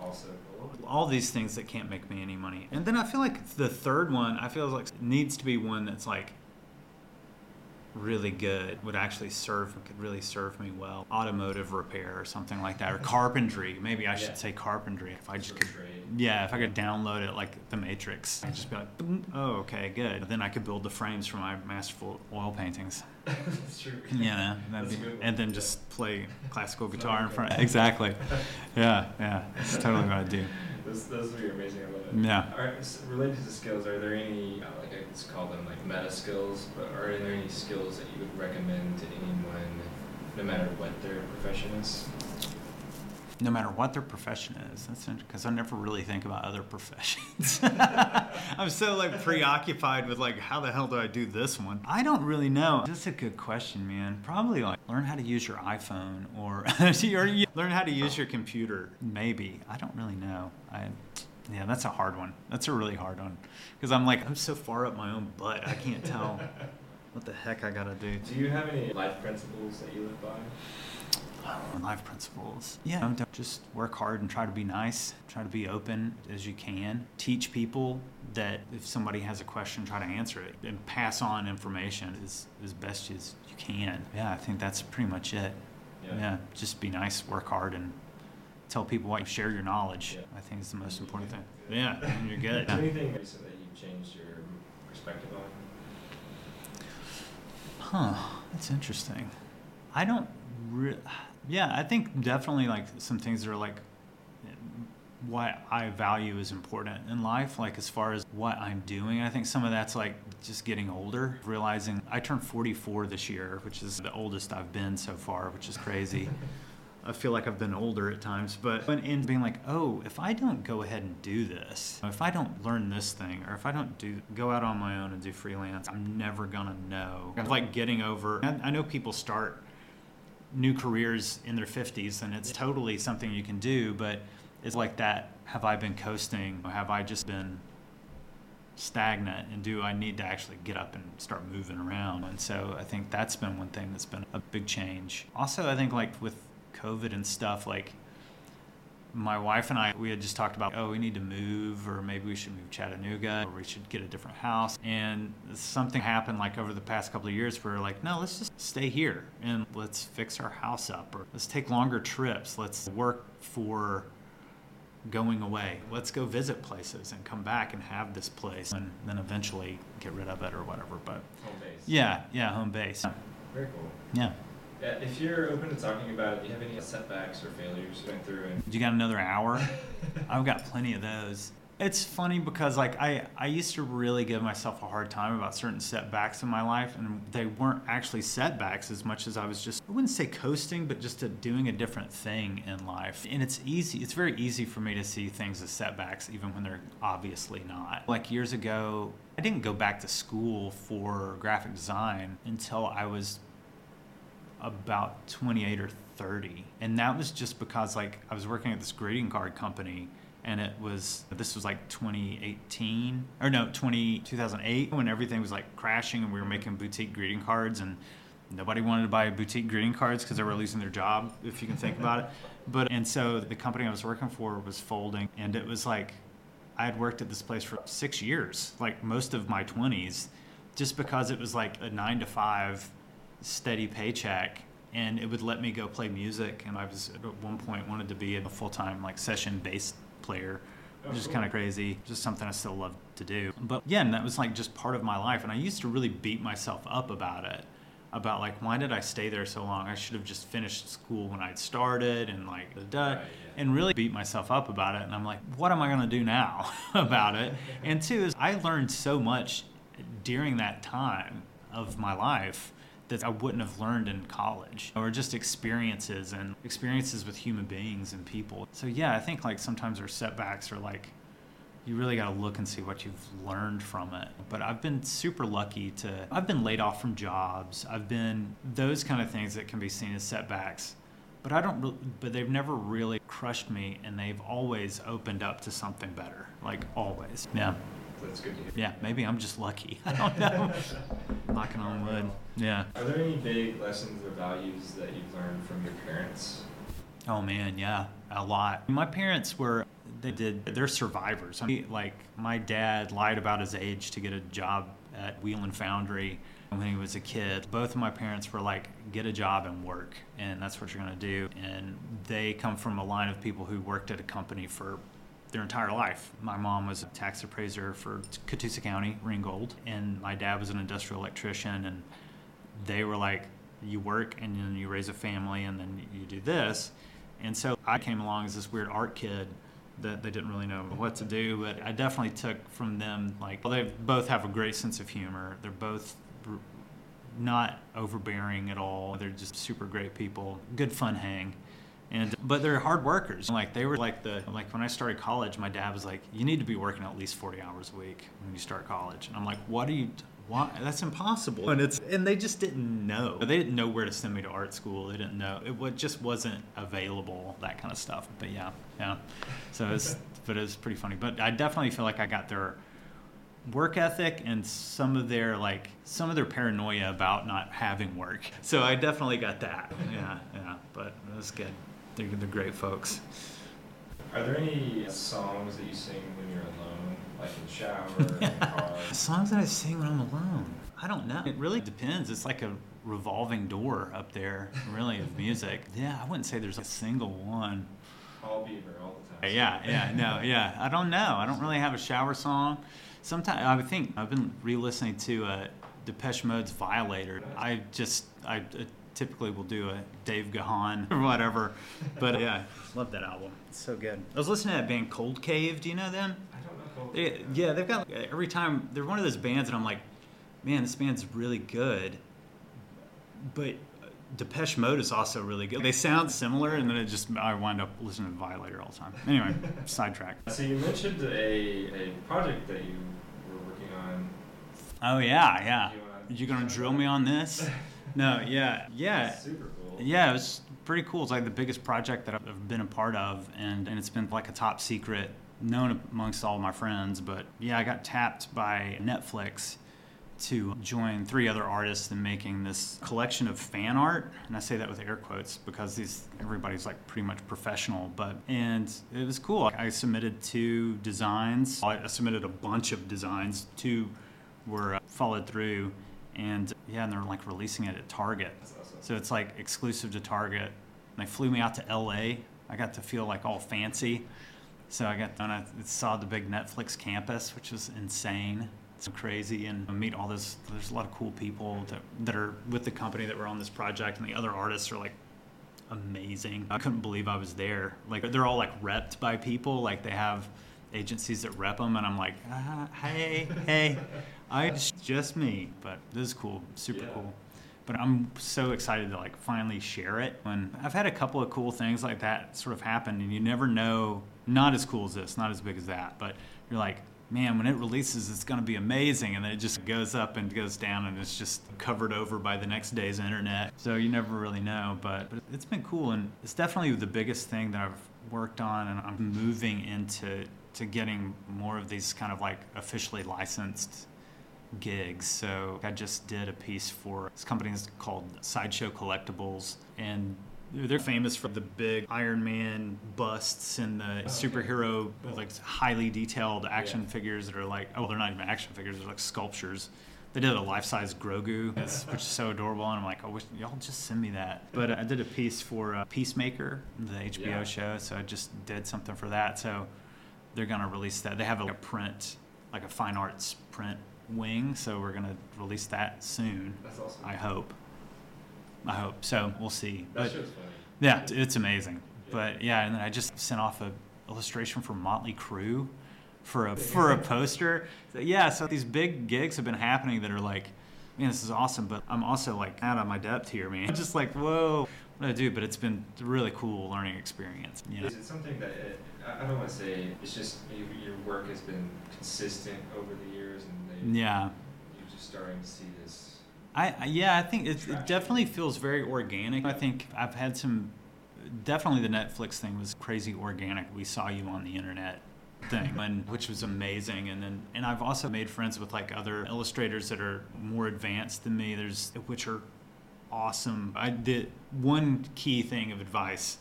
Also cool. All these things that can't make me any money. And then I feel like the third one, I feel like it needs to be one that's like really good, would actually serve, could really serve me well. Automotive repair or something like that, or [laughs] carpentry. Maybe I should Yeah. say carpentry if I just could trade. Yeah, if I could download it like the Matrix, I'd just be like, oh, okay, good. Then I could build the frames for my masterful oil paintings. [laughs] That's true. Yeah, that'd That's be, and then just play classical guitar in front. Of it. Exactly. [laughs] Yeah, yeah, that's totally what I do. Those, those are amazing. I love it. Yeah. Are, s- related to skills, are there any, uh, like I just call them like meta skills, but are there any skills that you would recommend to anyone, no matter what their profession is? No matter what their profession is. That's because I never really think about other professions. [laughs] I'm so like preoccupied with like how the hell do I do this one? I don't really know. That's a good question, man. Probably like learn how to use your iPhone or [laughs] or learn how to use your computer. Maybe I don't really know. I. Yeah, that's a hard one. That's a really hard one because I'm like I'm so far up my own butt. I can't tell [laughs] what the heck I gotta do. Do you have any life principles that you live by? Oh, life principles. Yeah, don't just work hard and try to be nice. Try to be open as you can. Teach people that if somebody has a question, try to answer it and pass on information as, as best as you can. Yeah, I think that's pretty much it. Yeah. just be nice, work hard, and tell people why you share your knowledge. Yeah. I think is the most important thing. Yeah, and you're good. Is [laughs] anything recent that you've changed your perspective on? Huh, that's interesting. I don't re- yeah, I think definitely like some things that are like what I value is important in life, like as far as what I'm doing. I think some of that's like just getting older, realizing I turned 44 this year, which is the oldest I've been so far, which is crazy. I feel like I've been older at times, but in being like, oh, if I don't go ahead and do this, if I don't learn this thing, or if I don't do go out on my own and do freelance, I'm never gonna know. It's like getting over. I I know people start new careers in their 50s, and it's totally something you can do, but it's like that. Have I been coasting? Or have I just been stagnant and do I need to actually get up and start moving around? And so I think that's been one thing that's been a big change. Also, I think like with COVID and stuff, like my wife and I, we had just talked about, oh, we need to move, or maybe we should move Chattanooga, or we should get a different house. And something happened like over the past couple of years where we're like, no, let's just stay here and let's fix our house up, or let's take longer trips. Let's work for going away. Let's go visit places and come back and have this place and then eventually get rid of it or whatever. But Home base. yeah, yeah, home base. Very cool. Yeah. Yeah, if you're open to talking about it, do you have any setbacks or failures you went through? And You got another hour? [laughs] I've got plenty of those. It's funny because like I, I used to really give myself a hard time about certain setbacks in my life and they weren't actually setbacks as much as I was just I wouldn't say coasting but just a, doing a different thing in life. And it's easy it's very easy for me to see things as setbacks even when they're obviously not. Like years ago I didn't go back to school for graphic design until I was about 28 or 30 and that was just because like i was working at this greeting card company and it was this was like 2018 or no 20 2008 when everything was like crashing and we were making boutique greeting cards and nobody wanted to buy boutique greeting cards because they were losing their job if you can think about it. [laughs] But and so the company i was working for was folding and it was like i had worked at this place for six years like most of my 20s just because it was like a nine to five steady paycheck and it would let me go play music. And i was at one point wanted to be a full-time like session bass player Oh, which is oh, kind of crazy just something i still love to do. But yeah and that was like just part of my life and i used to really beat myself up about it about like why did i stay there so long? I should have just finished school when i'd started and like da, Right, yeah. and really beat myself up about it and i'm like what am i going to do now [laughs] about it? And two is i learned so much during that time of my life that I wouldn't have learned in college or just experiences and experiences with human beings and people. So yeah, I think like sometimes our setbacks are like you really got to look and see what you've learned from it. But I've been super lucky to I've been laid off from jobs. I've been those kind of things that can be seen as setbacks. But I don't but they've never really crushed me and they've always opened up to something better. Like always. Yeah. That's good to hear. Yeah, maybe I'm just lucky. [laughs] I don't know. Knocking on wood. Yeah. Are there any big lessons or values that you've learned from your parents? Oh man, yeah, a lot. My parents were they did they're survivors. I mean, like my dad lied about his age to get a job at Wheland Foundry when he was a kid. Both of my parents were like, get a job and work, and that's what you're gonna do. And they come from a line of people who worked at a company for their entire life. My mom was a tax appraiser for Catoosa County, Ringgold, and my dad was an industrial electrician. And they were like, you work and then you raise a family and then you do this. And so I came along as this weird art kid that they didn't really know what to do. But I definitely took from them like well, they both have a great sense of humor. They're both not overbearing at all. They're just super great people. Good fun hang. And but they're hard workers. Like they were like the like when I started college, my dad was like, "You need to be working at least 40 hours a week when you start college." And I'm like, "What are you why that's impossible. And it's and they just didn't know. They didn't know where to send me to art school. They didn't know it just wasn't available that kind of stuff. But yeah yeah. So it's but it was pretty funny. But i definitely feel like i got their work ethic and some of their like some of their paranoia about not having work. So i definitely got that. Yeah yeah. But it was good they're, they're great folks. Are there any songs that you sing when you're alone, like in the shower, in the [laughs] car? songs that i sing when i'm alone? I don't know. It really depends. It's like a revolving door up there really of music. [laughs] Yeah i wouldn't say there's a single one. Paul Beaver all the time. yeah yeah no yeah. I don't know. I don't really have a shower song. Sometimes i would think i've been re-listening to uh, depeche mode's violator. I just i uh, typically will do a dave gahan [laughs] or whatever but yeah love that album it's so good i was listening to that band cold cave do you know them I don't know Cold they, yeah, they've got every time they're one of those bands, and I'm like, man, this band's really good. But Depeche Mode is also really good. They sound similar, and then it just I wind up listening to Violator all the time. Anyway, [laughs] sidetrack. So you mentioned a, a project that you were working on. Oh yeah, yeah. You uh, wanna- You gonna drill me on this? [laughs] No, yeah, yeah. Super cool. Yeah, it was pretty cool. It's like the biggest project that I've been a part of, and, and it's been like a top secret, known amongst all my friends. But yeah, I got tapped by Netflix to join three other artists in making this collection of fan art, and I say that with air quotes because these everybody's like pretty much professional. But and it was cool. I submitted two designs. I submitted a bunch of designs. Two were uh, followed through, and yeah, and they're like releasing it at Target. That's awesome. So it's like exclusive to Target. And they flew me out to LA. I got to feel like all fancy. So I got done. I saw the big Netflix campus, which was insane. It's crazy and meet all this. There's a lot of cool people that that are with the company that were on this project, and the other artists are like amazing. I couldn't believe I was there. Like they're all like repped by people. Like they have agencies that rep them, and I'm like, ah, hey, hey, I it's just me. But this is cool, super Yeah. cool. But I'm so excited to like finally share it. When I've had a couple of cool things like that sort of happen, and you never know. Not as cool as this, not as big as that, but you're like, man, when it releases, it's going to be amazing. And then it just goes up and goes down, and it's just covered over by the next day's internet. So you never really know. But, but it's been cool, and it's definitely the biggest thing that I've worked on, and I'm moving into to getting more of these kind of like officially licensed gigs. So I just did a piece for this company is called Sideshow Collectibles, and they're famous for the big Iron Man busts and the superhero like highly detailed action Yeah. figures that are like oh they're not even action figures they're like sculptures. They did a life-size Grogu, which is so adorable, and I'm like, I wish y'all just send me that. But I did a piece for uh, Peacemaker, the HBO Yeah. show, so I just did something for that. So they're gonna release that. They have a, print, like a fine arts print wing, so we're gonna release that soon. That's awesome. I hope. I hope. So we'll see. that But show's funny. yeah, it's- it's amazing. Yeah. But yeah, and then I just sent off a illustration for Motley Crue for a [laughs] for a poster. So, yeah, so these big gigs have been happening that are like, man, this is awesome. But I'm also like out of my depth here, man. [laughs] just like, whoa, what do I do? But it's been a really cool learning experience. Yeah. Is it something that it, I don't want to say it's just your work has been consistent over the years, Yeah. you're just starting to see this. I I- yeah, I think it, it definitely feels very organic. I think I've had some. Definitely, the Netflix thing was crazy organic. We saw you on the internet thing, [laughs] and which was amazing. And then, and I've also made friends with like other illustrators that are more advanced than me. There's which are awesome. I did one key thing of advice.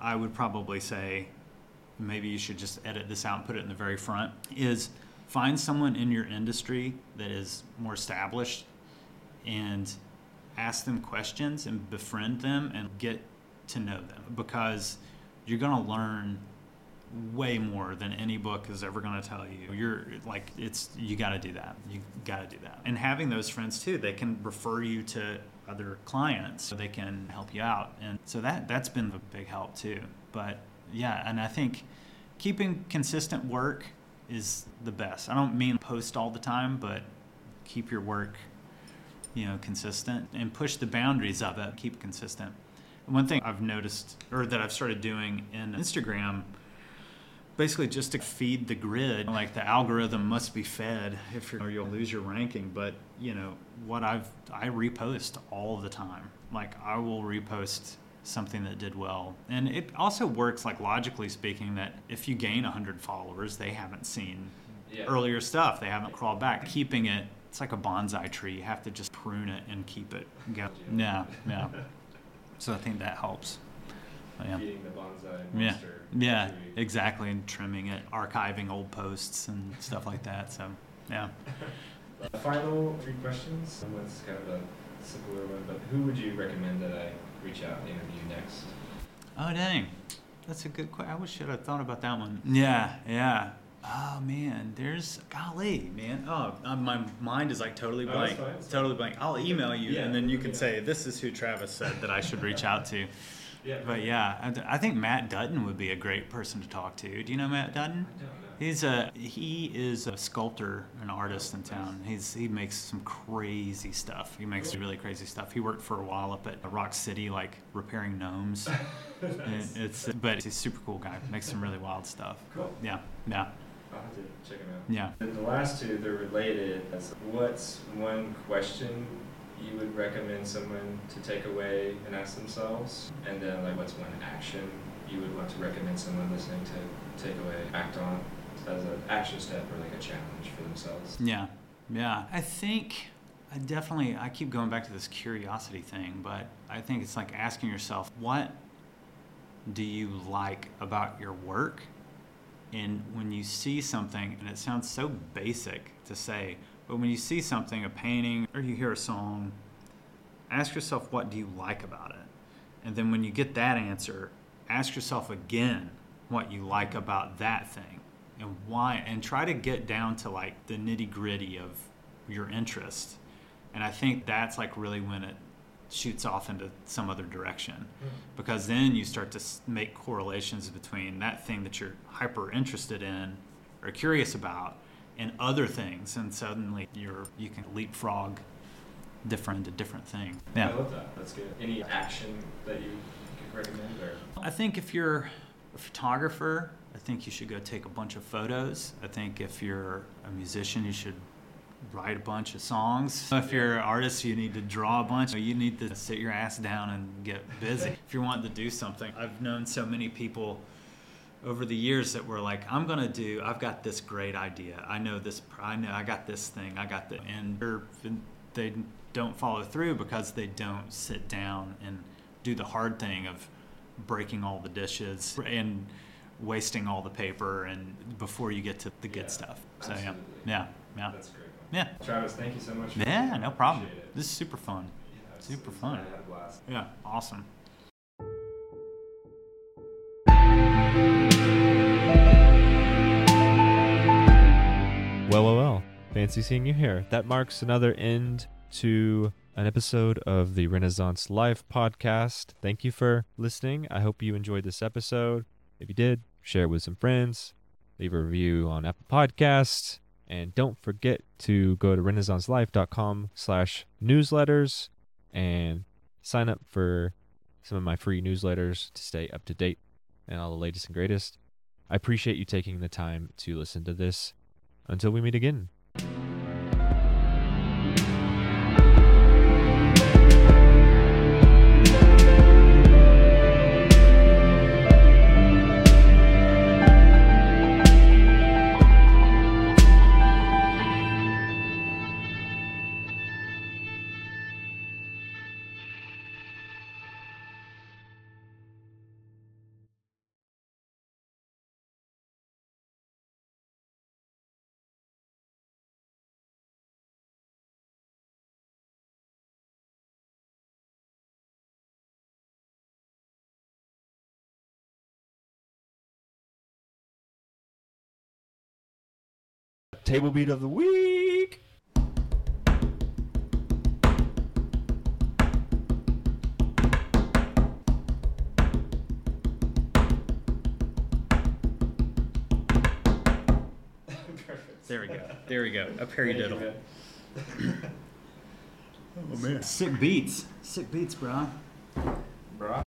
I would probably say, maybe you should just edit this out and put it in the very front. Is find someone in your industry that is more established and ask them questions and befriend them and get to know them because you're going to learn way more than any book is ever going to tell you. You're like it's you got to do that. You got to do that. And having those friends too, they can refer you to other clients so they can help you out. And so that that's been a big help too. But yeah, and I think keeping consistent work is the best. I don't mean post all the time, but keep your work, you know, consistent and push the boundaries of it. Keep consistent. One thing I've noticed, or that I've started doing in Instagram, basically just to feed the grid. Like the algorithm must be fed if you're, or you'll lose your ranking. But you know what I've I repost all the time. Like I will repost something that did well. And it also works like logically speaking that if you gain 100 followers, they haven't seen Yeah. earlier stuff. They haven't crawled back. Keeping it, it's like a bonsai tree. You have to just prune it and keep it going. Yeah, yeah. So I think that helps. Yeah. The bonsai Yeah, monster. yeah, exactly. And trimming it, archiving old posts and stuff like that. So, yeah. The final three questions. One's kind of a simpler one, but who would you recommend that I reach out and interview next? Oh, dang. That's a good question. I wish I'd have thought about that one. Yeah, yeah. Oh, man. There's, golly, man. Oh, uh, my mind is like totally Oh, blank. that's fine, that's totally blank. I'll email you Yeah, and then you can yeah. say, this is who Travis said that I should reach out to. Yeah. But yeah, I, I think Matt Dutton would be a great person to talk to. Do you know Matt Dutton? I don't know. He's a he is a sculptor, an artist in town. He's he makes some crazy stuff. He makes really crazy stuff. He worked for a while up at Rock City, like repairing gnomes. [laughs] And Nice. it's but he's a super cool guy. Makes some really wild stuff. Cool. Yeah, yeah, I'll have to check him out. yeah. And the last two, they're related. What's one question you would recommend someone to take away and ask themselves? And then, like, what's one action you would want to recommend someone listening to take away, act on step or like a challenge for themselves? Yeah, yeah. I think I definitely I keep going back to this curiosity thing, but I think it's like asking yourself, what do you like about your work? And when you see something, and it sounds so basic to say, but when you see something, a painting or you hear a song, ask yourself, what do you like about it? And then when you get that answer, ask yourself again what you like about that thing and why, and try to get down to like the nitty gritty of your interest. And I think that's like really when it shoots off into some other direction mm-hmm. because then you start to make correlations between that thing that you're hyper interested in or curious about and other things and suddenly you're you can leapfrog different to different thing I yeah love that. That's good. Any action that you could recommend or? i think if you're a photographer i think you should go take a bunch of photos i think if you're a musician you should write a bunch of songs if you're an artist you need to draw a bunch you need to sit your ass down and get busy if you're wanting to do something i've known so many people over the years that were like, I'm gonna do. I've got this great idea. I know this. I know I got this thing. I got the. And they don't follow through because they don't sit down and do the hard thing of breaking all the dishes and wasting all the paper and before you get to the good Yeah, stuff. So absolutely. yeah, yeah, yeah, That's great. yeah. Travis, thank you so much. For Yeah, no problem. It. This is super fun. Yeah, super fun. I had a blast. Yeah, awesome. Well, well, well. Fancy seeing you here. That marks another end to an episode of the Renaissance Life podcast. Thank you for listening. I hope you enjoyed this episode. If you did, share it with some friends, leave a review on Apple Podcasts, and don't forget to go to renaissancelife.com slash newsletters and sign up for some of my free newsletters to stay up to date and all the latest and greatest. I appreciate you taking the time to listen to this. Until we meet again. table beat of the week. [laughs] There we go. There we go. A paradiddle. [laughs] oh man. Sick beats. Sick beats, bro. Bro.